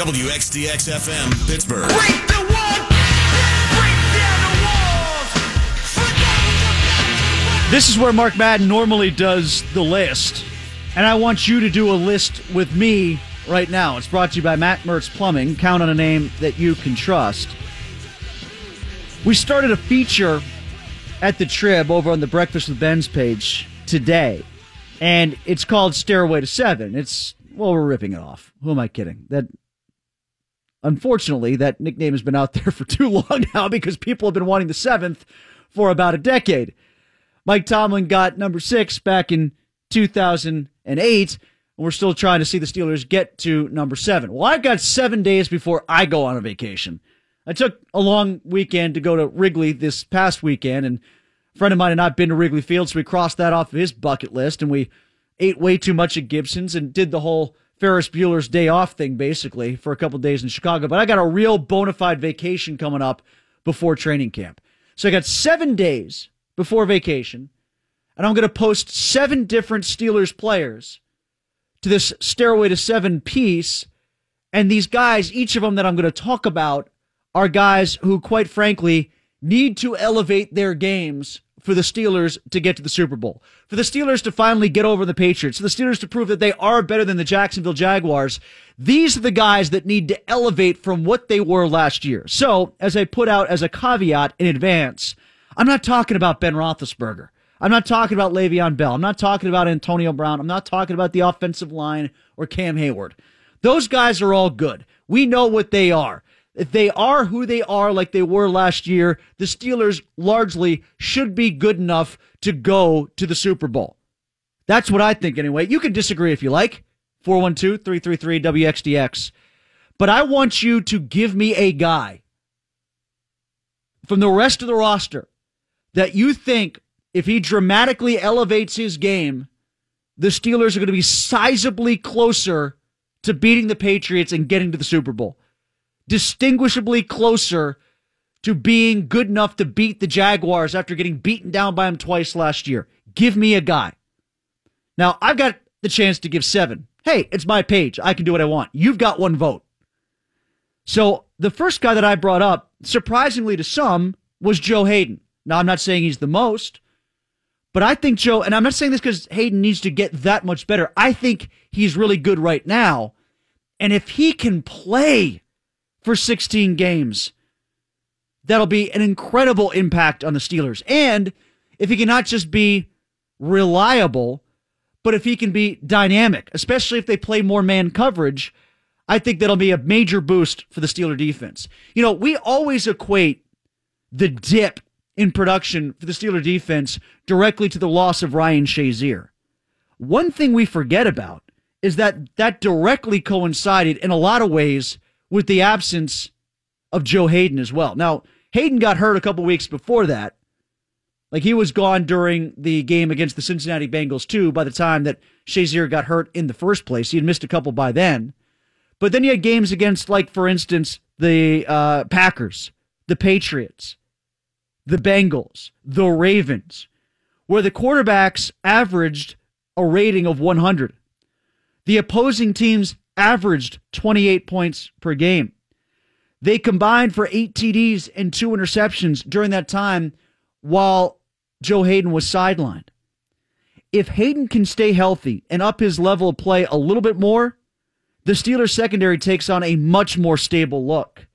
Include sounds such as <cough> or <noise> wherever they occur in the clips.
WXDX FM, Pittsburgh. Break the wall, break down the walls. This is where Mark Madden normally does the list, and I want you to do a list with me right now. It's brought to you by Matt Mertz Plumbing. Count on a name that you can trust. We started a feature at the Trib over on the Breakfast with Benz page today, and it's called Stairway to Seven. It's well, we're ripping it off. Who am I kidding? That unfortunately, that nickname has been out <laughs> there for too long now because people have been wanting the seventh for about a decade. Mike Tomlin got number six back in 2008, and we're still trying to see the Steelers get to number seven. Well, I've got seven days before I go on a vacation. I took a long weekend to go to Wrigley this past weekend, and a friend of mine had not been to Wrigley Field, so we crossed that off of his bucket list, and we ate way too much at Gibson's and did the whole Ferris Bueller's day off thing basically for a couple days in Chicago. But I got a real bona fide vacation coming up before training camp. So I got seven days before vacation, and I'm going to post seven different Steelers players to this Stairway to Seven piece. And these guys, each of them that I'm going to talk about, are guys who, quite frankly, need to elevate their games for the Steelers to get to the Super Bowl. For the Steelers to finally get over the Patriots. For the Steelers to prove that they are better than the Jacksonville Jaguars. These are the guys that need to elevate from what they were last year. So, as I put out as a caveat in advance, I'm not talking about Ben Roethlisberger. I'm not talking about Le'Veon Bell. I'm not talking about Antonio Brown. I'm not talking about the offensive line or Cam Hayward. Those guys are all good. We know what they are. If they are who they are, like they were last year, the Steelers largely should be good enough to go to the Super Bowl. That's what I think anyway. You can disagree if you like. 412 333 WXDX. But I want you to give me a guy from the rest of the roster that you think if he dramatically elevates his game, the Steelers are going to be sizably closer to beating the Patriots and getting to the Super Bowl. Distinguishably closer to being good enough to beat the Jaguars after getting beaten down by them twice last year. Give me a guy. Now, I've got the chance to give seven. Hey, it's my page. I can do what I want. You've got one vote. So the first guy that I brought up, surprisingly to some, was Joe Haden. Now, I'm not saying he's the most, but I think Joe, and I'm not saying this because Haden needs to get that much better. I think he's really good right now. And if he can play for 16 games, that'll be an incredible impact on the Steelers. And if he can not just be reliable, but if he can be dynamic, especially if they play more man coverage, I think that'll be a major boost for the Steeler defense. You know, we always equate the dip in production for the Steeler defense directly to the loss of Ryan Shazier. One thing we forget about is that that directly coincided in a lot of ways with the absence of Joe Haden as well. Now, Haden got hurt a couple weeks before that. Like he was gone during the game against the Cincinnati Bengals too by the time that Shazier got hurt in the first place. He had missed a couple by then. But then you had games against, like, for instance, the uh, Packers, the Patriots, the Bengals, the Ravens, where the quarterbacks averaged a rating of 100. The opposing teams averaged 28 points per game. They combined for eight TDs and two interceptions during that time while Joe Haden was sidelined. If Haden can stay healthy and up his level of play a little bit more, the Steelers secondary takes on a much more stable look.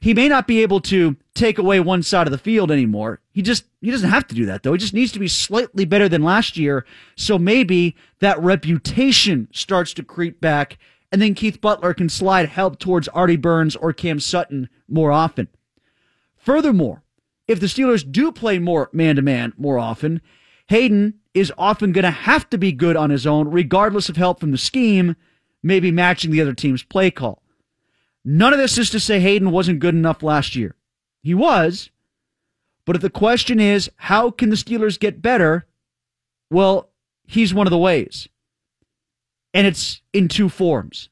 He may not be able to take away one side of the field anymore. He just he doesn't have to do that though. He just needs to be slightly better than last year. So maybe that reputation starts to creep back and then Keith Butler can slide help towards Artie Burns or Cam Sutton more often. Furthermore, if the Steelers do play more man to man more often, Haden is often going to have to be good on his own, regardless of help from the scheme, maybe matching the other team's play call. None of this is to say Haden wasn't good enough last year. He was. But if the question is, how can the Steelers get better? Well, he's one of the ways. And it's in two forms.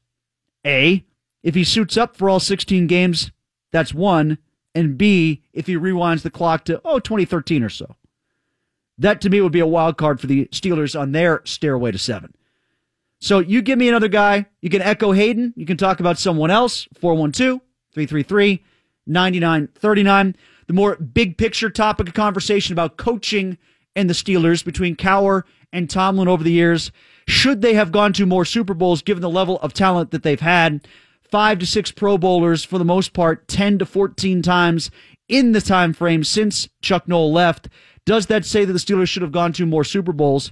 A, if he suits up for all 16 games, that's one. And B, if he rewinds the clock to, oh, 2013 or so. That to me would be a wild card for the Steelers on their stairway to seven. So you give me another guy. You can echo Haden. You can talk about someone else. 412 333 9939. The more big picture topic of conversation about coaching and the Steelers between Cowher and Tomlin over the years. Should they have gone to more Super Bowls given the level of talent that they've had? Five to six Pro Bowlers for the most part, 10 to 14 times in the time frame since Chuck Noll left. Does that say that the Steelers should have gone to more Super Bowls?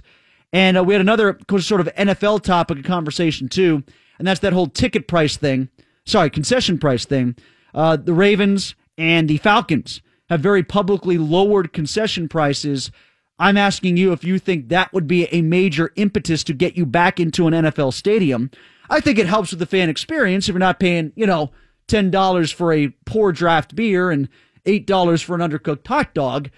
And uh, we had another sort of NFL topic of conversation too, and that's that whole ticket price thing. Sorry, concession price thing. Uh, the Ravens and the Falcons have very publicly lowered concession prices. I'm asking you if you think that would be a major impetus to get you back into an NFL stadium. I think it helps with the fan experience if you're not paying, you know, $10 for a poor draft beer and $8 for an undercooked hot dog.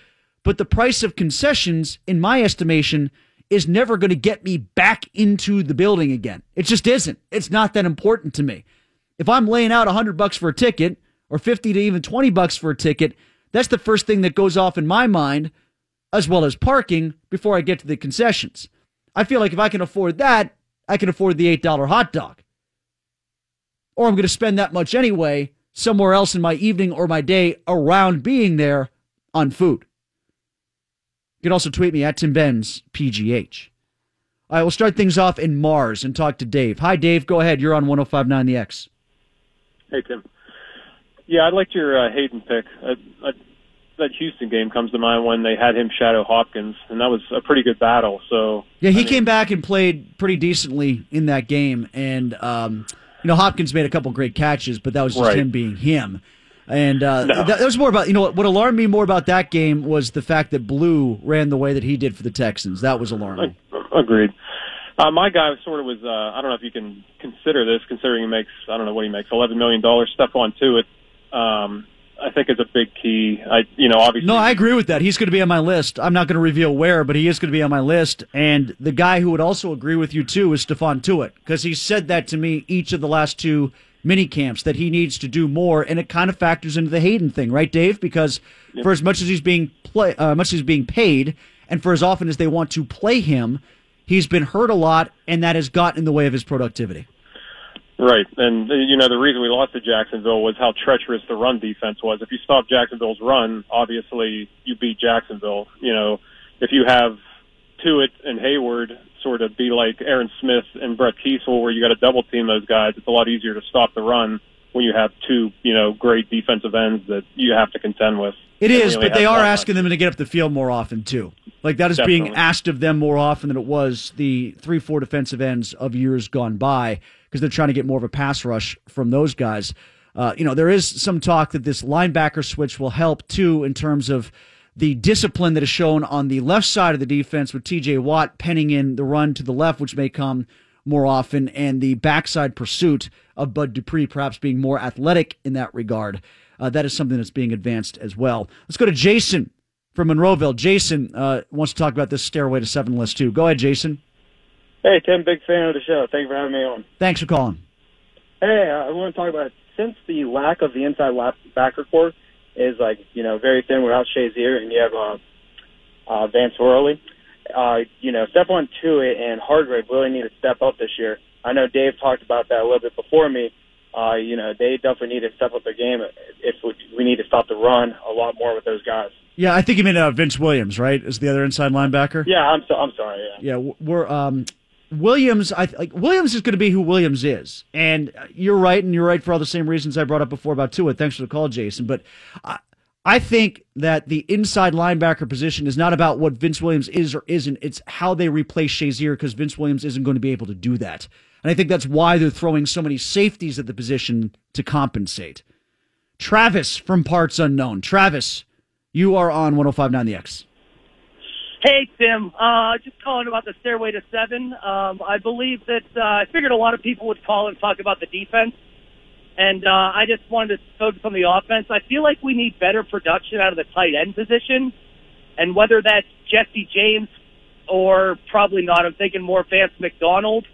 But the price of concessions, in my estimation, is never going to get me back into the building again. It just isn't. It's not that important to me. If I'm laying out 100 bucks for a ticket or 50 to even 20 bucks for a ticket, that's the first thing that goes off in my mind, as well as parking before I get to the concessions. I feel like if I can afford that, I can afford the $8 hot dog. Or I'm going to spend that much anyway somewhere else in my evening or my day around being there on food. You can also tweet me at Tim Benz, PGH. All right, we'll start things off in Mars and talk to Dave. Hi, Dave. Go ahead. You're on 1059 The X. Hey, Tim. Yeah, I liked your uh, Haden pick. Uh, uh, that Houston game comes to mind when they had him shadow Hopkins, and that was a pretty good battle. So yeah, he I mean, came back and played pretty decently in that game, and um, you know Hopkins made a couple great catches, but that was just right. him being him. And uh, no. that, that, was more about you know what, what alarmed me more about that game was the fact that Blue ran the way that he did for the Texans. That was alarming. Agreed. Uh, my guy sort of was uh, I don't know if you can consider this, considering he makes I don't know what he makes eleven million dollars. Stephon Tuitt. Um, I think is a big key. I, you know, obviously. No, I agree with that. He's going to be on my list. I'm not going to reveal where, but he is going to be on my list. And the guy who would also agree with you too is Stephon Tuitt because he said that to me each of the last two mini camps that he needs to do more, and it kind of factors into the Haden thing, right, Dave? Because yep. for as much as he's being play, uh, much as he's being paid, and for as often as they want to play him, he's been hurt a lot, and that has gotten in the way of his productivity. Right, and you know the reason we lost to Jacksonville was how treacherous the run defense was. If you stop Jacksonville's run, obviously you beat Jacksonville. You know, if you have Tuitt and Hayward sort of be like Aaron Smith and Brett Keisel, where you got to double team those guys, it's a lot easier to stop the run when you have two, you know, great defensive ends that you have to contend with. It is, really but they are asking much. them to get up the field more often too. Like that is Definitely. being asked of them more often than it was the three, four defensive ends of years gone by because they're trying to get more of a pass rush from those guys. Uh, you know, there is some talk that this linebacker switch will help too in terms of the discipline that is shown on the left side of the defense with TJ Watt penning in the run to the left, which may come more often, and the backside pursuit of Bud Dupree perhaps being more athletic in that regard. Uh, that is something that's being advanced as well. Let's go to Jason from Monroeville. Jason uh, wants to talk about this stairway to seven list too. Go ahead, Jason. Hey, Tim, big fan of the show. Thank you for having me on. Thanks for calling. Hey, I want to talk about since the lack of the inside backer core is like you know very thin without Shazier, and you have uh, uh, Vance Worley. Uh, you know, Stephon Tuitt and Hargrave really need to step up this year. I know Dave talked about that a little bit before me. Uh, you know, they definitely need to step up their game if we, we need to stop the run a lot more with those guys. Yeah, I think you mean uh, Vince Williams, right? Is the other inside linebacker? Yeah, I'm so, I'm sorry. Yeah, yeah, we're um, Williams, I like Williams is going to be who Williams is, and uh, you're right, and you're right for all the same reasons I brought up before about Tua. Thanks for the call, Jason. But I, I think that the inside linebacker position is not about what Vince Williams is or isn't. It's how they replace Shazier because Vince Williams isn't going to be able to do that, and I think that's why they're throwing so many safeties at the position to compensate. Travis from Parts Unknown. Travis, you are on 105.9 The X. Hey, Tim. Uh, just calling about the Stairway to Seven. Um, I believe that uh, I figured a lot of people would call and talk about the defense, and uh, I just wanted to focus on the offense. I feel like we need better production out of the tight end position, and whether that's Jesse James or probably not. I'm thinking more Vance McDonald,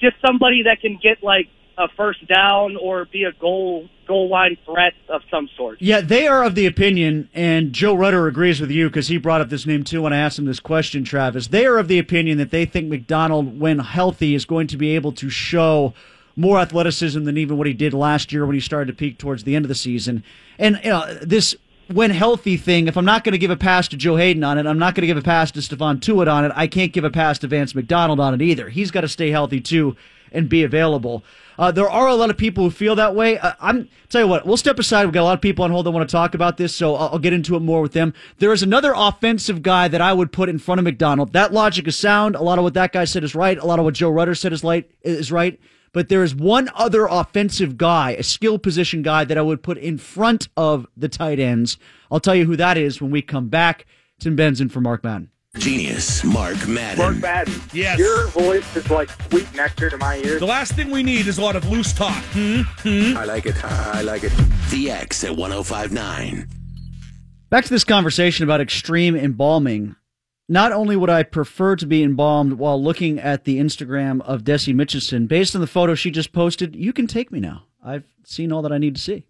just somebody that can get like a first down or be a goal goal line threat of some sort. Yeah, they are of the opinion, and Joe Rutter agrees with you because he brought up this name too when I asked him this question, Travis. They are of the opinion that they think McDonald, when healthy, is going to be able to show more athleticism than even what he did last year when he started to peak towards the end of the season. And you know, this when healthy thing, if I'm not going to give a pass to Joe Haden on it, I'm not going to give a pass to Stephon Tuitt on it. I can't give a pass to Vance McDonald on it either. He's got to stay healthy too and be available. Uh, there are a lot of people who feel that way. Uh, I'm tell you what, we'll step aside. We've got a lot of people on hold that want to talk about this, so I'll, I'll get into it more with them. There is another offensive guy that I would put in front of McDonald. That logic is sound. A lot of what that guy said is right. A lot of what Joe Rutter said is, light, is right. But there is one other offensive guy, a skill position guy that I would put in front of the tight ends. I'll tell you who that is when we come back. Tim Benson for Mark Madden. Genius, Mark Madden. Mark Madden. Yes. Your voice is like sweet nectar to my ears. The last thing we need is a lot of loose talk. Hmm? Hmm? I like it. I like it. The X at 1059. Back to this conversation about extreme embalming. Not only would I prefer to be embalmed while looking at the Instagram of Desi Mitchison, based on the photo she just posted, you can take me now. I've seen all that I need to see.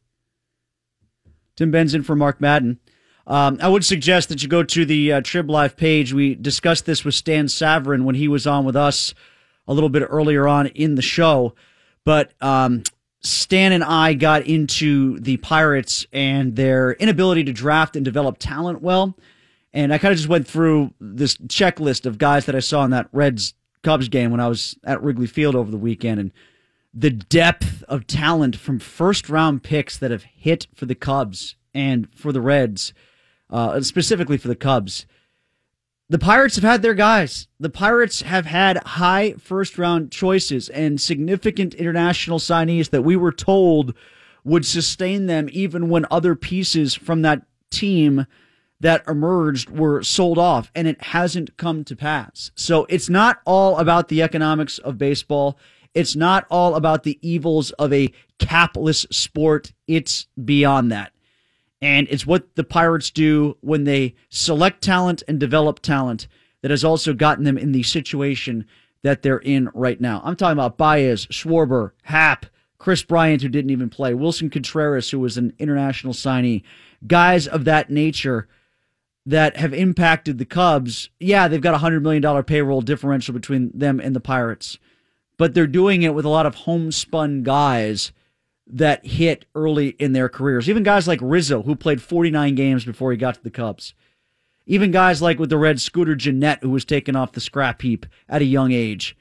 Tim Benson for Mark Madden. Um, I would suggest that you go to the uh, Trib Live page. We discussed this with Stan Savran when he was on with us a little bit earlier on in the show. But um, Stan and I got into the Pirates and their inability to draft and develop talent well. And I kind of just went through this checklist of guys that I saw in that Reds Cubs game when I was at Wrigley Field over the weekend. And the depth of talent from first round picks that have hit for the Cubs and for the Reds, uh, specifically for the Cubs. The Pirates have had their guys. The Pirates have had high first round choices and significant international signees that we were told would sustain them even when other pieces from that team that emerged were sold off and it hasn't come to pass. So it's not all about the economics of baseball. It's not all about the evils of a capless sport. It's beyond that. And it's what the Pirates do when they select talent and develop talent that has also gotten them in the situation that they're in right now. I'm talking about Baez, Schwarber, Happ, Kris Bryant, who didn't even play, Willson Contreras, who was an international signee, guys of that nature that have impacted the Cubs. Yeah, they've got a $100 million payroll differential between them and the Pirates, but they're doing it with a lot of homespun guys that hit early in their careers. Even guys like Rizzo, who played 49 games before he got to the Cubs. Even guys like with the Red Scooter Gennett, who was taken off the scrap heap at a young age.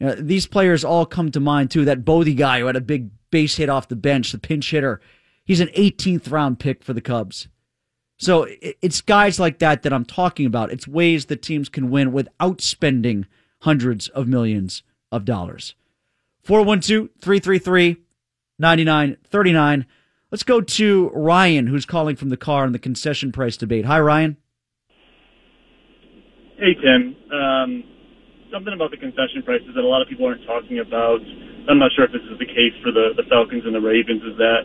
You know, these players all come to mind too. That Bote guy who had a big base hit off the bench, the pinch hitter. He's an 18th round pick for the Cubs. So it's guys like that that I'm talking about. It's ways that teams can win without spending hundreds of millions of dollars. 412 333 9939. Let's go to Ryan, who's calling from the car on the concession price debate. Hi, Ryan. Hey, Tim. Um, something about the concession prices that a lot of people aren't talking about. I'm not sure if this is the case for the, the Falcons and the Ravens, is that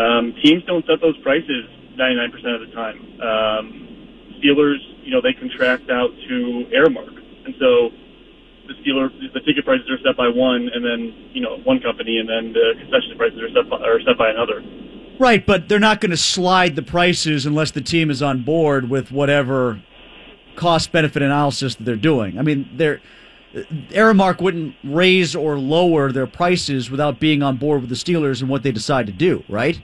um, teams don't set those prices 99% of the time. Um, Steelers, you know, they contract out to Aramark. And so the Steeler, the ticket prices are set by one, and then you know one company, and then the concession prices are set by, are set by another. Right, but they're not going to slide the prices unless the team is on board with whatever cost benefit analysis that they're doing. I mean, they're Aramark wouldn't raise or lower their prices without being on board with the Steelers and what they decide to do, right?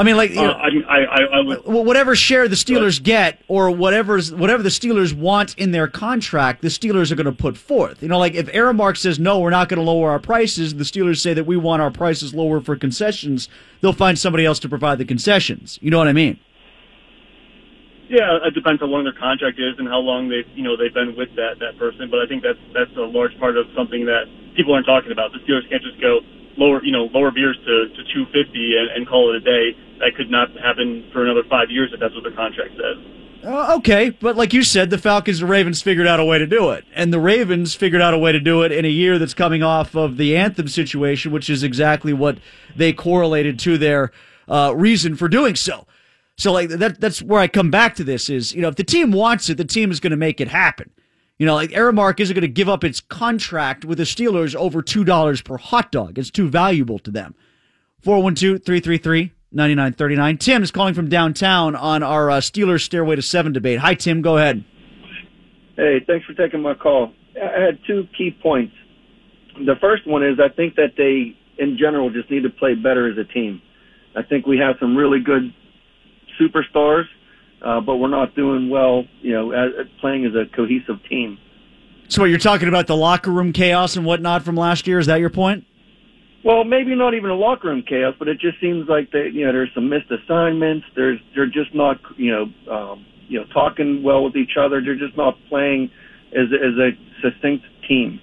I mean, like Uh, know, I, I, I, would. whatever share the Steelers get, or whatever's whatever the Steelers want in their contract, the Steelers are going to put forth. You know, like if Aramark says no, we're not going to lower our prices, the Steelers say that we want our prices lower for concessions, they'll find somebody else to provide the concessions. You know what I mean? Yeah, it depends how long their contract is and how long they've you know they've been with that that person. But I think that's that's a large part of something that people aren't talking about. The Steelers can't just go lower you know lower beers to to 250 and, and call it a day. That could not happen for another five years if that's what the contract says. Uh, okay, but like you said, the Falcons and Ravens figured out a way to do it, and the Ravens figured out a way to do it in a year that's coming off of the anthem situation, which is exactly what they correlated to their uh, reason for doing so. So, like that, that's where I come back to this: is you know, if the team wants it, the team is going to make it happen. You know, like Aramark isn't going to give up its contract with the Steelers over $2 per hot dog. It's too valuable to them. 412 333 9939. Tim is calling from downtown on our uh, Steelers Stairway to Seven debate. Hi, Tim. Go ahead. Hey, thanks for taking my call. I had two key points. The first one is I think that they, in general, just need to play better as a team. I think we have some really good superstars, uh, but we're not doing well, you know, as, playing as a cohesive team. So, what you're talking about the locker room chaos and whatnot from last year? Is that your point? Well, maybe not even a locker room chaos, but it just seems like that you know there's some missed assignments. There's they're just not you know um, you know talking well with each other. They're just not playing as as a succinct team.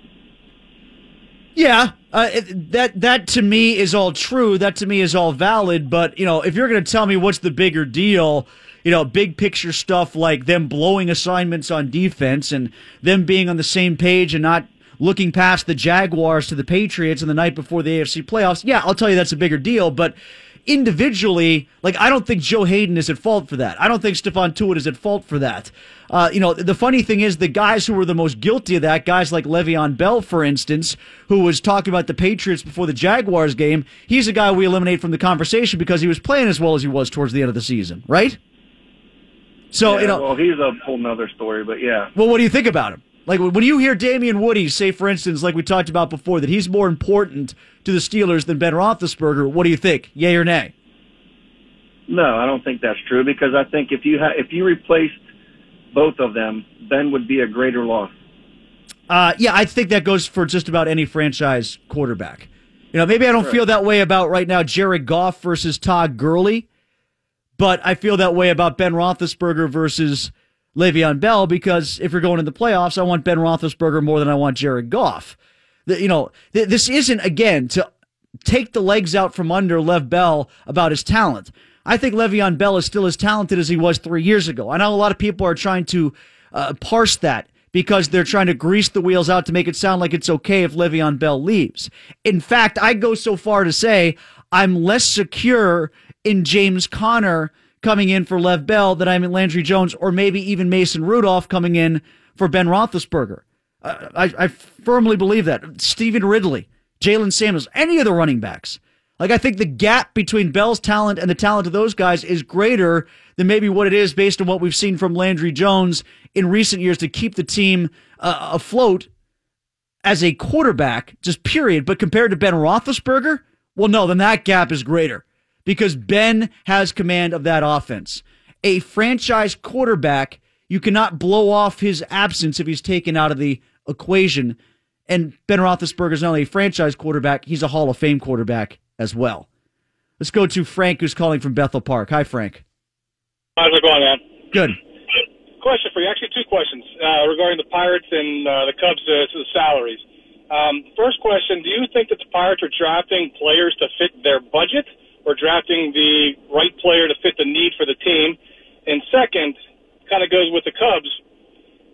Yeah, uh, that that to me is all true. That to me is all valid. But you know, if you're going to tell me what's the bigger deal, you know, big picture stuff like them blowing assignments on defense and them being on the same page and not looking past the Jaguars to the Patriots in the night before the AFC playoffs. Yeah, I'll tell you that's a bigger deal. But individually, like I don't think Joe Haden is at fault for that. I don't think Stephon Tuitt is at fault for that. Uh, you know, the funny thing is the guys who were the most guilty of that, guys like Le'Veon Bell, for instance, who was talking about the Patriots before the Jaguars game, he's a guy we eliminate from the conversation because he was playing as well as he was towards the end of the season, right? So, yeah, you know, well, he's a whole nother story, but yeah. well, what do you think about him? Like when you hear Damien Woody say, for instance, like we talked about before, that he's more important to the Steelers than Ben Roethlisberger, what do you think? Yay or nay? No, I don't think that's true because I think if you ha- if you replaced both of them, Ben would be a greater loss. Uh, yeah, I think that goes for just about any franchise quarterback. You know, maybe I don't Right. feel that way about right now Jared Goff versus Todd Gurley, but I feel that way about Ben Roethlisberger versus Le'Veon Bell because if you're going in the playoffs, I want Ben Roethlisberger more than I want Jared Goff. The, you know, th- this isn't again to take the legs out from under Lev Bell about his talent. I think Le'Veon Bell is still as talented as he was three years ago. I know a lot of people are trying to uh, parse that because they're trying to grease the wheels out to make it sound like it's okay if Le'Veon Bell leaves. In fact, I go so far to say I'm less secure in James Conner coming in for Lev Bell than I'm in Landry Jones or maybe even Mason Rudolph coming in for Ben Roethlisberger. I, I firmly believe that. Stevan Ridley, Jaylen Samuels, any of the running backs. Like, I think the gap between Bell's talent and the talent of those guys is greater than maybe what it is based on what we've seen from Landry Jones in recent years to keep the team uh, afloat as a quarterback, just period. But compared to Ben Roethlisberger, well, no, then that gap is greater because Ben has command of that offense. A franchise quarterback, you cannot blow off his absence if he's taken out of the equation. And Ben Roethlisberger is not only a franchise quarterback, he's a Hall of Fame quarterback as well. Let's go to Frank, who's calling from Bethel Park. Hi, Frank. How's it going, man? Good. Question for you. Actually, two questions uh, regarding the Pirates and uh, the Cubs' uh, the salaries. Um, first question: Do you think that the Pirates are drafting players to fit their budget, or drafting the right player to fit the need for the team? And second, kind of goes with the Cubs.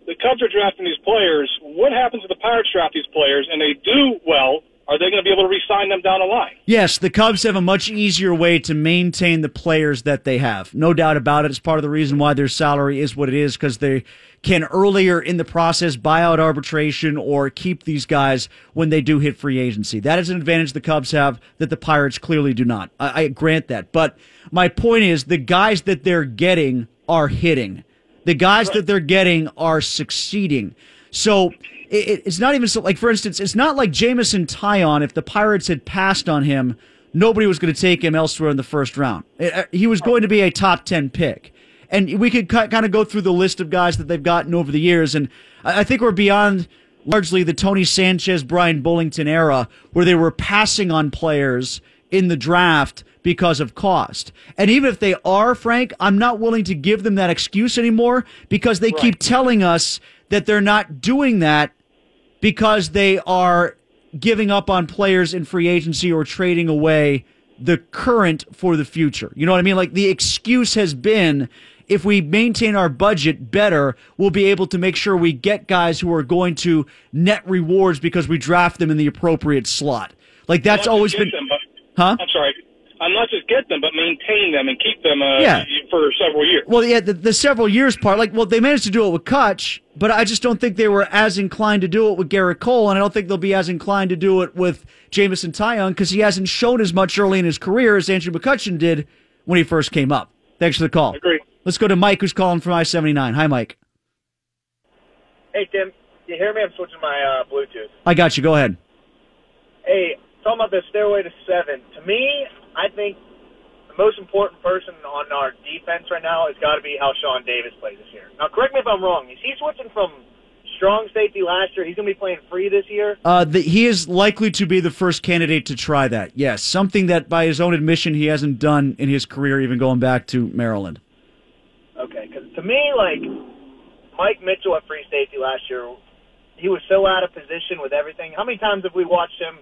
The Cubs are drafting these players. What happens if the Pirates draft these players and they do well? Are they going to be able to re-sign them down the line? Yes, the Cubs have a much easier way to maintain the players that they have. No doubt about it. It's part of the reason why their salary is what it is because they can earlier in the process buy out arbitration or keep these guys when they do hit free agency. That is an advantage the Cubs have that the Pirates clearly do not. I, I grant that. But my point is the guys that they're getting are hitting. The guys that they're getting are succeeding. So it, it's not even so like for instance, it's not like Jameson Taillon. If the Pirates had passed on him, nobody was going to take him elsewhere in the first round. It- uh, he was going to be a top ten pick, and we could kind of go through the list of guys that they've gotten over the years, and I I think we're beyond largely the Tony Sanchez, Bryan Bullington era, where they were passing on players in the draft because of cost. And even if they are, Frank, I'm not willing to give them that excuse anymore because they keep telling us that they're not doing that because they are giving up on players in free agency or trading away the current for the future. You know what I mean? Like the excuse has been if we maintain our budget better, we'll be able to make sure we get guys who are going to net rewards because we draft them in the appropriate slot. Like that's Well, always been them, Huh? I'm sorry. I'm not just get them, but maintain them and keep them uh, Yeah. for several years. Well, yeah, the, the several years part, like, well, they managed to do it with Cutch, but I just don't think they were as inclined to do it with Gerrit Cole, and I don't think they'll be as inclined to do it with Jameson Taillon because he hasn't shown as much early in his career as Andrew McCutchen did when he first came up. Thanks for the call. Agree. Let's go to Mike, who's calling from I seventy nine. Hi, Mike. Hey Tim, you hear me? I'm switching my uh, Bluetooth. I got you. Go ahead. Hey, talking about the stairway to seven. To me, I think the most important person on our defense right now has got to be how Sean Davis plays this year. Now, correct me if I'm wrong. Is he switching from strong safety last year? He's going to be playing free this year. Uh, the, he is likely to be the first candidate to try that. Yes, something that, by his own admission, he hasn't done in his career, even going back to Maryland. Okay, because to me, like Mike Mitchell at free safety last year, he was so out of position with everything. How many times have we watched him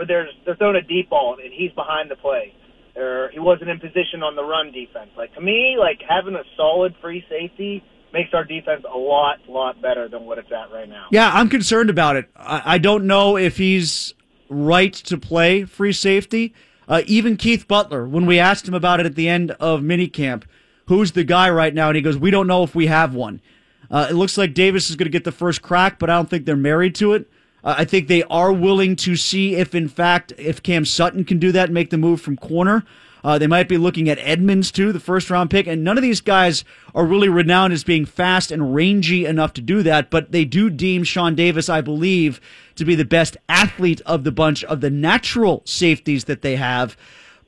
where there's they're throwing a deep ball and he's behind the play, or he wasn't in position on the run defense? Like to me, like having a solid free safety makes our defense a lot, lot better than what it's at right now. Yeah, I'm concerned about it. I, I don't know if he's right to play free safety. Uh, even Keith Butler, when we asked him about it at the end of minicamp, who's the guy right now? And he goes, we don't know if we have one. Uh, it looks like Davis is going to get the first crack, but I don't think they're married to it. Uh, I think they are willing to see if, in fact, if Cam Sutton can do that and make the move from corner. Uh, they might be looking at Edmunds too, the first round pick, and none of these guys are really renowned as being fast and rangy enough to do that. But they do deem Sean Davis, I believe, to be the best athlete of the bunch of the natural safeties that they have.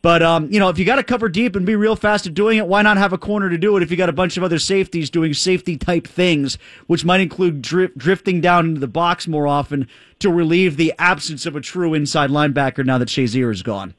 But um, you know, if you got to cover deep and be real fast at doing it, why not have a corner to do it? If you got a bunch of other safeties doing safety type things, which might include dri- drifting down into the box more often to relieve the absence of a true inside linebacker now that Shazier is gone.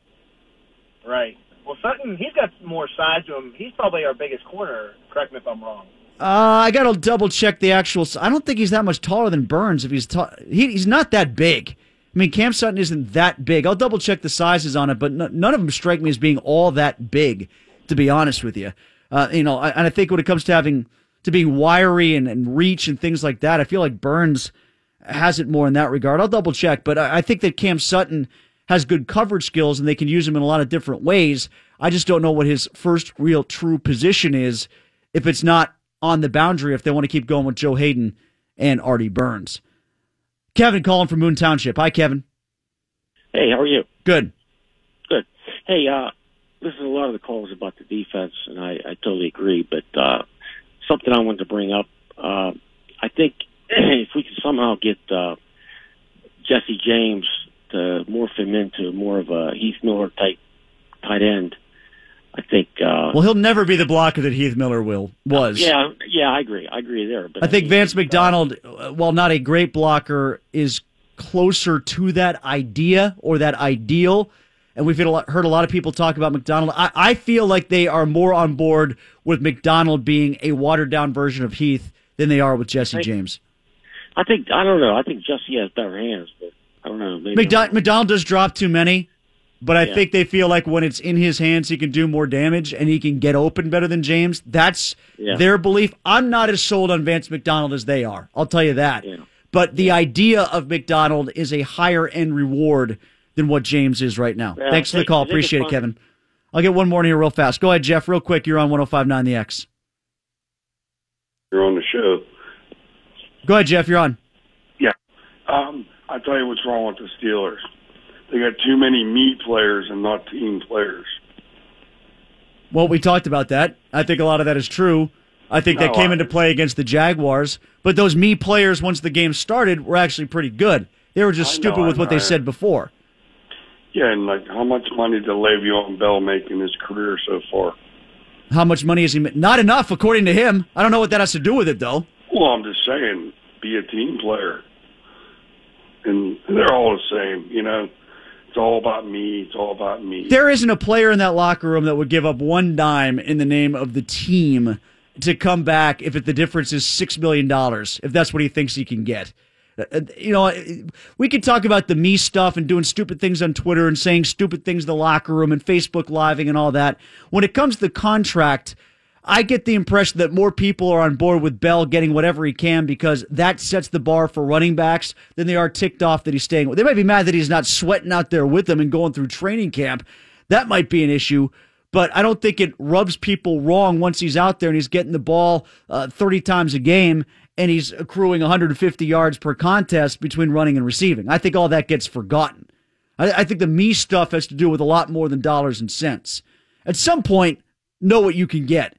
Right. Well, Sutton, he's got more size to him. He's probably our biggest corner. Correct me if I'm wrong. Uh, I got to double check the actual. I don't think he's that much taller than Burns. If he's ta- he, he's not that big. I mean, Cam Sutton isn't that big. I'll double check the sizes on it, but none of them strike me as being all that big. To be honest with you, uh, you know, I, and I think when it comes to having to being wiry and, and reach and things like that, I feel like Burns has it more in that regard. I'll double check, but I, I think that Cam Sutton has good coverage skills and they can use him in a lot of different ways. I just don't know what his first real true position is if it's not on the boundary if they want to keep going with Joe Haden and Artie Burns. Kevin calling from Moon Township. Hi, Kevin. Hey, how are you? Good. Good. Hey, uh, this is a lot of the calls about the defense, and I, I totally agree. But uh, something I wanted to bring up, uh, I think <clears throat> if we can somehow get uh, Jesse James to morph him into more of a Heath Miller type tight end, I think. Uh, Well, he'll never be the blocker that Heath Miller will was. yeah, yeah, I agree. I agree there. But I think Vance McDonald, uh, while not a great blocker, is closer to that idea or that ideal. And we've heard a lot, heard a lot of people talk about McDonald. I, I feel like they are more on board with McDonald being a watered down version of Heath than they are with Jesse I- James. I think I don't know. I think Jesse has better hands, but I don't know. Maybe McDonald, McDonald does drop too many, but I Yeah. think they feel like when it's in his hands, he can do more damage and he can get open better than James. That's Yeah. their belief. I'm not as sold on Vance McDonald as they are. I'll tell you that. But the idea of McDonald is a higher end reward than what James is right now. Yeah, Thanks for the call. I think it's Appreciate it. Kevin. I'll get one more in here real fast. Go ahead, Jeff, real quick. You're on 1059 The X. You're on the show. Go ahead, Jeff. You're on. Yeah. Um, I tell you what's wrong with the Steelers. They got too many me players and not team players. Well, we talked about that. I think a lot of that is true. I think that No, came I- into play against the Jaguars. But those me players, once the game started, were actually pretty good. They were just I stupid know, with what they said before. Yeah, and like how much money did Le'Veon Bell make in his career so far? How much money has he made? Not enough, according to him. I don't know what that has to do with it, though. Well, I'm just saying, be a team player. And they're all the same, you know. It's all about me. It's all about me. There isn't a player in that locker room that would give up one dime in the name of the team to come back if it, the difference is $6 million, if that's what he thinks he can get. Uh, uh, You know, we could talk about the me stuff and doing stupid things on Twitter and saying stupid things in the locker room and Facebook living and all that. When it comes to the contract, I get the impression that more people are on board with Bell getting whatever he can because that sets the bar for running backs than they are ticked off that he's staying. They might be mad that he's not sweating out there with them and going through training camp. that might be an issue. But I don't think it rubs people wrong once he's out there and he's getting the ball uh, 30 times a game and he's accruing 150 yards per contest between running and receiving. I think all that gets forgotten. I, I think the me stuff has to do with a lot more than dollars and cents. At some point, know what you can get.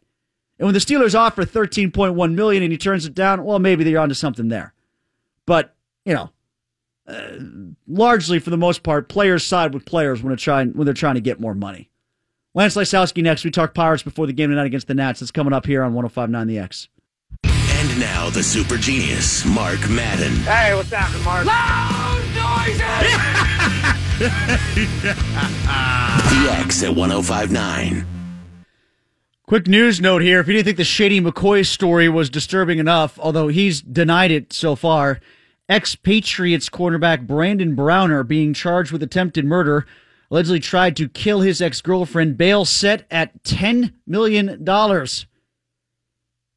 And when the Steelers offer 13.1 million and he turns it down, well, maybe they're onto something there. But, you know, uh, largely for the most part, players side with players when they're trying when they're trying to get more money. Lance Lysowski next. We talk Pirates before the game tonight against the Nats. That's coming up here on 105.9 The X. And now the super genius, Mark Madden. Hey, what's happening, Mark? Loud noises! <laughs> The X at 1059. Quick news note here. If you didn't think the Shady McCoy story was disturbing enough, although he's denied it so far, ex Patriots cornerback Brandon Browner being charged with attempted murder allegedly tried to kill his ex girlfriend. Bail set at $10 million.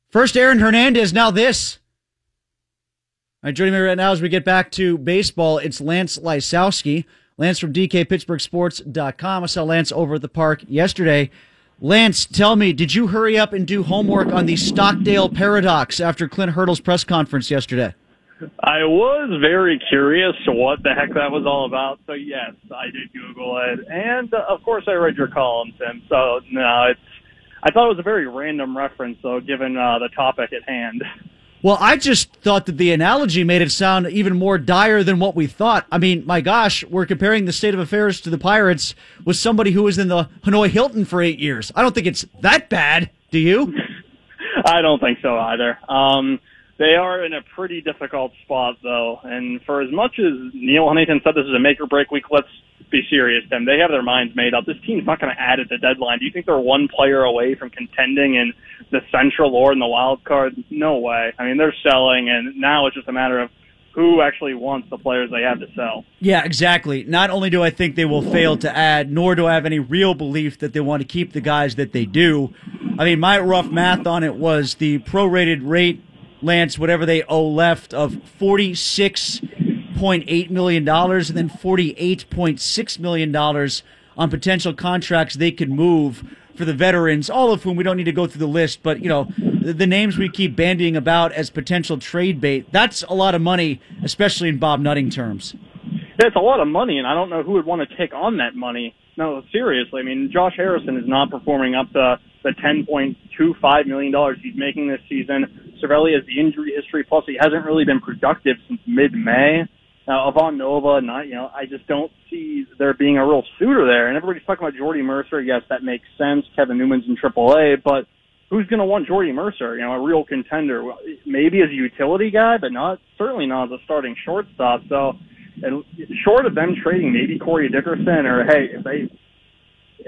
First, Aaron Hernandez, now this. All right, joining me right now as we get back to baseball, it's Lance Lysowski. Lance from DKPittsburghSports.com. I saw Lance over at the park yesterday. Lance, tell me, did you hurry up and do homework on the Stockdale paradox after Clint Hurdle's press conference yesterday? I was very curious what the heck that was all about. So yes, I did Google it, and uh, of course I read your column, Tim. So no, it's. I thought it was a very random reference, though, given uh, the topic at hand. Well, I just thought that the analogy made it sound even more dire than what we thought. I mean, my gosh, we're comparing the state of affairs to the Pirates with somebody who was in the Hanoi Hilton for eight years. I don't think it's that bad. Do you? <laughs> I don't think so either. Um, they are in a pretty difficult spot, though, and for as much as Neal Huntington said this is a make or break week, let's be serious, Tim. They have their minds made up. This team's not going to add at the deadline. Do you think they're one player away from contending in the Central or in the wild card? No way. I mean, they're selling, and now it's just a matter of who actually wants the players they have to sell. Yeah, exactly. Not only do I think they will fail to add, nor do I have any real belief that they want to keep the guys that they do. I mean, my rough math on it was the prorated rate, Lance, whatever they owe left, of $46.8 million and then $48.6 million on potential contracts they could move for the veterans, all of whom we don't need to go through the list, but, you know, the, the names we keep bandying about as potential trade bait, that's a lot of money, especially in Bob Nutting terms. That's a lot of money, and I don't know who would want to take on that money. No, seriously. I mean, Josh Harrison is not performing up to the $10.25 million he's making this season. Cervelli has the injury history, plus he hasn't really been productive since mid-May. Now, Ivan Nova, not, you know, I just don't see there being a real suitor there. And everybody's talking about Jordy Mercer. Yes, that makes sense. Kevin Newman's in AAA, but who's going to want Jordy Mercer? You know, a real contender. Maybe as a utility guy, but not certainly not as a starting shortstop. So, and short of them trading maybe Corey Dickerson, or hey, if they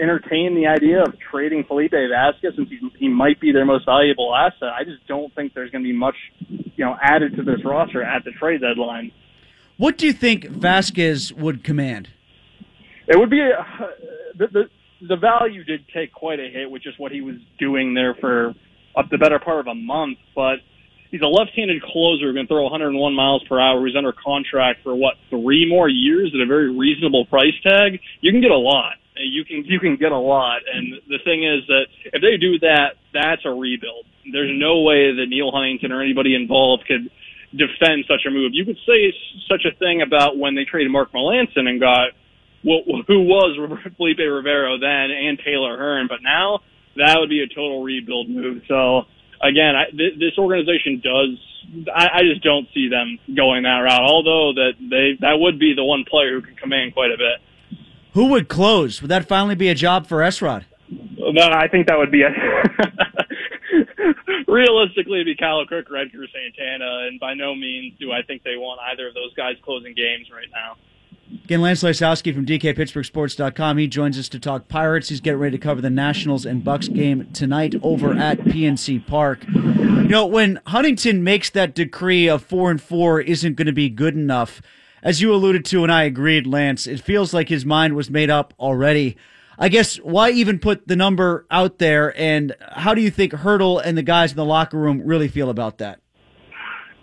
entertain the idea of trading Felipe Vazquez since he, he might be their most valuable asset, I just don't think there's going to be much, you know, added to this roster at the trade deadline. What do you think Vazquez would command? It would be a, the, the the value did take quite a hit with just what he was doing there for up the better part of a month, but he's a left-handed closer going to throw 101 miles per hour. He's under contract for what three more years at a very reasonable price tag. You can get a lot. You can you can get a lot, and the thing is that if they do that, that's a rebuild. There's no way that Neal Huntington or anybody involved could defend such a move. You could say such a thing about when they traded Mark Melancon and got well, <laughs> who was Felipe Rivero then and Taylor Hearn, but now that would be a total rebuild move. So again, I, th- this organization does. I, I just don't see them going that route. Although that they that would be the one player who can command quite a bit. Who would close? Would that finally be a job for Esrod? No, I think that would be a <laughs> realistically it'd be Kyle or Edgar Santana, and by no means do I think they want either of those guys closing games right now. Again, Lance Lysowski from DKPittsburghSports.com. He joins us to talk Pirates. He's getting ready to cover the Nationals and Bucks game tonight over at PNC Park. You know, when Huntington makes that decree of four and four isn't going to be good enough, as you alluded to, and I agreed, Lance, it feels like his mind was made up already. I guess why even put the number out there? And how do you think Hurdle and the guys in the locker room really feel about that?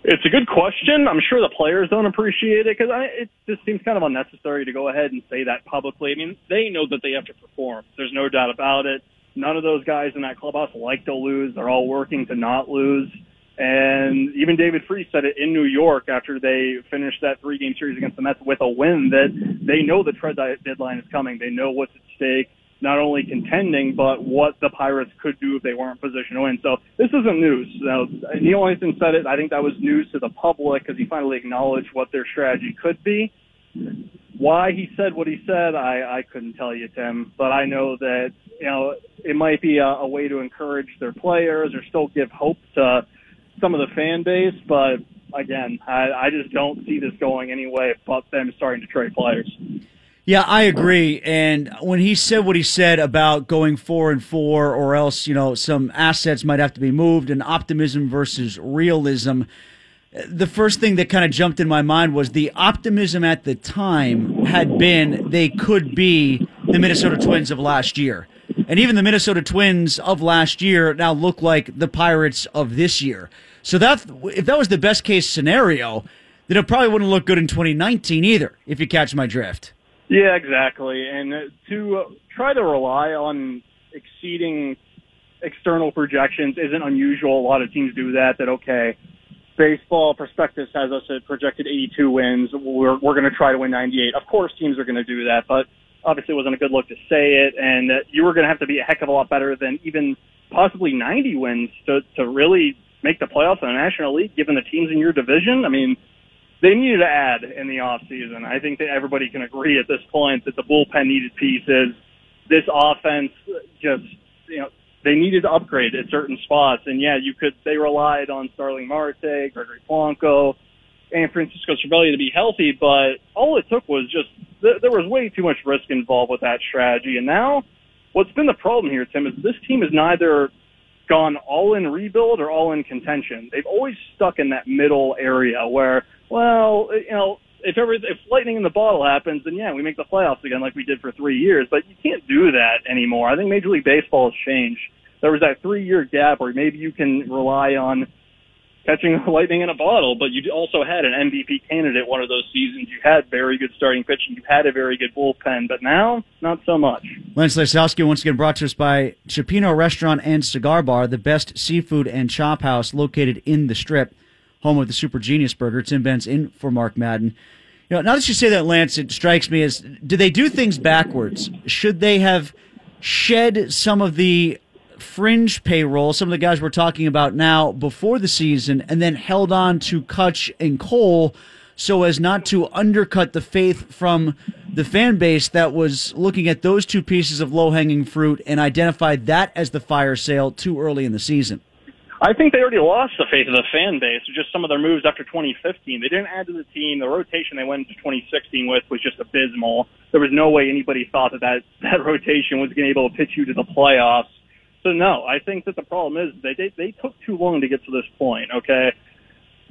It's a good question. I'm sure the players don't appreciate it because it just seems kind of unnecessary to go ahead and say that publicly. I mean, they know that they have to perform. There's no doubt about it. None of those guys in that clubhouse like to lose. They're all working to not lose. And even David Freese said it in New York after they finished that three game series against the Mets with a win that they know the trade deadline is coming. They know what's at stake not only contending, but what the Pirates could do if they weren't positioned position to win. So this isn't news. Now, Neil Anderson said it. I think that was news to the public because he finally acknowledged what their strategy could be. Why he said what he said, I, I couldn't tell you, Tim. But I know that you know it might be a, a way to encourage their players or still give hope to some of the fan base. But again, I, I just don't see this going anyway but them starting to trade players. Yeah, I agree. And when he said what he said about going four and four, or else, you know, some assets might have to be moved, and optimism versus realism, the first thing that kind of jumped in my mind was the optimism at the time had been they could be the Minnesota Twins of last year. And even the Minnesota Twins of last year now look like the Pirates of this year. So that if that was the best case scenario, then it probably wouldn't look good in 2019 either, if you catch my drift. Yeah, exactly. And uh, to uh, try to rely on exceeding external projections isn't unusual. A lot of teams do that. That okay, baseball prospectus has us at projected 82 wins. We're we're going to try to win 98. Of course, teams are going to do that, but obviously wasn't a good look to say it. And you were going to have to be a heck of a lot better than even possibly 90 wins to to really make the playoffs in the National League, given the teams in your division. I mean they needed to add in the off season. I think that everybody can agree at this point that the bullpen needed pieces. This offense just you know they needed to upgrade at certain spots, and yeah, you could. They relied on Starling Marte, Gregory Polanco, and Francisco Cervelli to be healthy, but all it took was just th- there was way too much risk involved with that strategy. And now, what's been the problem here, Tim, is this team is neither gone all in rebuild or all in contention. They've always stuck in that middle area where well, you know, if ever if lightning in the bottle happens, then yeah, we make the playoffs again like we did for three years. But you can't do that anymore. I think Major League Baseball has changed. There was that three year gap where maybe you can rely on catching lightning in a bottle, but you also had an MVP candidate one of those seasons. You had very good starting pitching. You had a very good bullpen, but now not so much. Lance Lysowski once again brought to us by Cioppino Restaurant and Cigar Bar, the best seafood and chop house located in the Strip home of the Super Genius Burger. Tim Benz in for Mark Madden. You know, now that you say that, Lance, it strikes me as do they do things backwards? Should they have shed some of the fringe payroll, some of the guys we're talking about now before the season, and then held on to Cutch and Cole so as not to undercut the faith from the fan base that was looking at those two pieces of low hanging fruit and identified that as the fire sale too early in the season? I think they already lost the faith of the fan base with just some of their moves after 2015. They didn't add to the team. The rotation they went into 2016 with was just abysmal. There was no way anybody thought that that, that rotation was going to be able to pitch you to the playoffs. So no, I think that the problem is they, they they took too long to get to this point. Okay,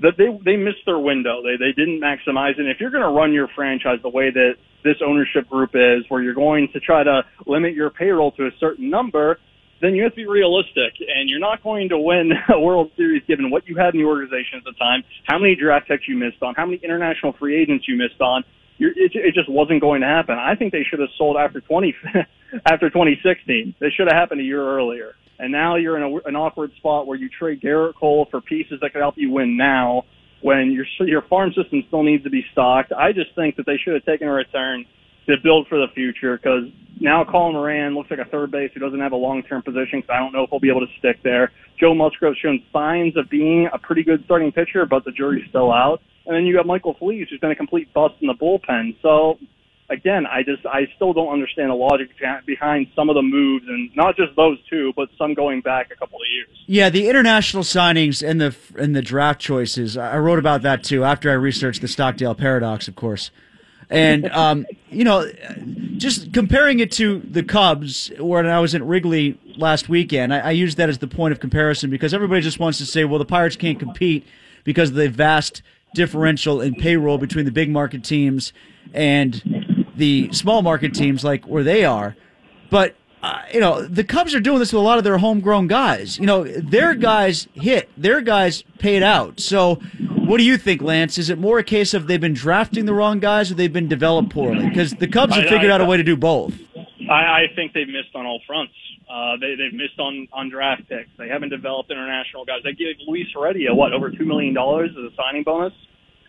that they they missed their window. They they didn't maximize. And if you're going to run your franchise the way that this ownership group is, where you're going to try to limit your payroll to a certain number, then you have to be realistic, and you're not going to win <laughs> a World Series given what you had in the organization at the time, how many draft picks you missed on, how many international free agents you missed on. You're, it, it just wasn't going to happen. I think they should have sold after 20 <laughs> after 2016. They should have happened a year earlier. And now you're in a, an awkward spot where you trade Gerrit Cole for pieces that could help you win now, when your your farm system still needs to be stocked. I just think that they should have taken a return to build for the future because now Colin Moran looks like a third base who doesn't have a long-term position, so I don't know if he'll be able to stick there. Joe Musgrove's shown signs of being a pretty good starting pitcher, but the jury's still out. And then you got Michael Feliz, who's been a complete bust in the bullpen. So again, I just I still don't understand the logic behind some of the moves, and not just those two, but some going back a couple of years. Yeah, the international signings and the and the draft choices. I wrote about that too after I researched the Stockdale paradox, of course. And um, you know, just comparing it to the Cubs, when I was at Wrigley last weekend, I, I that as the point of comparison because everybody just wants to say, well, the Pirates can't compete because of the vast differential in payroll between the big market teams and the small market teams, like where they are. But uh, you know, the Cubs are doing this with a lot of their homegrown guys. You know, their guys hit, their guys paid out. So, what do you think, Lance? Is it more a case of they've been drafting the wrong guys or they've been developed poorly? Because the Cubs have figured I- out a way to do both. I, I think they've missed on all fronts. Uh, they, they've missed on, on draft picks. They haven't developed international guys. They gave Luis Heredia, what, over $2 million as a signing bonus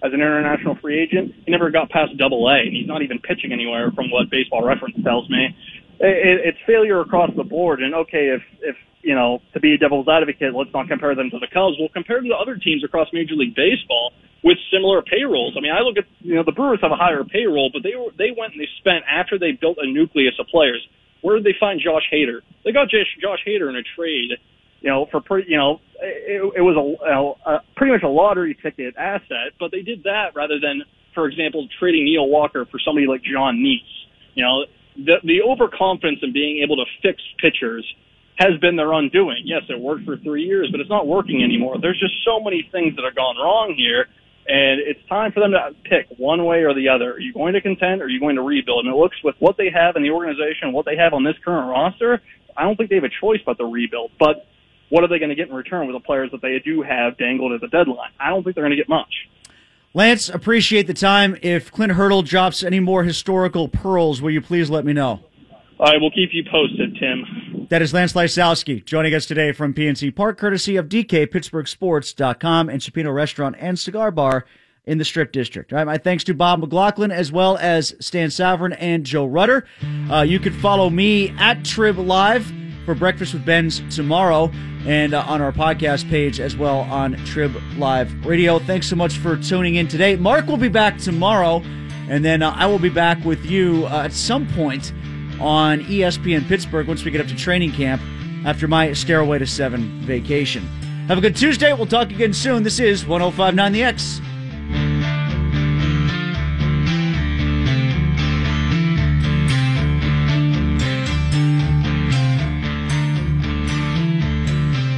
as an international free agent? He never got past double A, and he's not even pitching anywhere from what baseball reference tells me. It, it's failure across the board. And okay, if, if, you know, to be a devil's advocate, let's not compare them to the Cubs. We'll compare to other teams across Major League Baseball with similar payrolls. I mean, I look at, you know, the Brewers have a higher payroll, but they were, they went and they spent after they built a nucleus of players. Where did they find Josh Hader? They got Josh, Josh Hader in a trade, you know, for pretty, you know, it, it was a, you a pretty much a lottery ticket asset, but they did that rather than, for example, trading Neil Walker for somebody like Jon Niese. You know, the the overconfidence in being able to fix pitchers has been their undoing. Yes, it worked for three years, but it's not working anymore. There's just so many things that have gone wrong here, and it's time for them to pick one way or the other. Are you going to contend or are you going to rebuild? And it looks with what they have in the organization, what they have on this current roster, I don't think they have a choice but to rebuild. But what are they going to get in return with the players that they do have dangled at the deadline? I don't think they're going to get much. Lance, appreciate the time. If Clint Hurdle drops any more historical pearls, will you please let me know? I will keep you posted, Tim. That is Lance Lysowski joining us today from PNC Park, courtesy of DK DKPittsburghSports.com and Cioppino Restaurant and Cigar Bar in the Strip District. All right, my thanks to Bob McLaughlin as well as Stan Savran and Joe Rutter. Uh, you can follow me at Trib Live for Breakfast with Benz tomorrow and uh, on our podcast page as well on Trib Live Radio. Thanks so much for tuning in today. Mark will be back tomorrow, and then uh, I will be back with you uh, at some point on ESPN Pittsburgh once we get up to training camp after my Stairway to Seven vacation. Have a good Tuesday. We'll talk again soon. This is 1059 The X.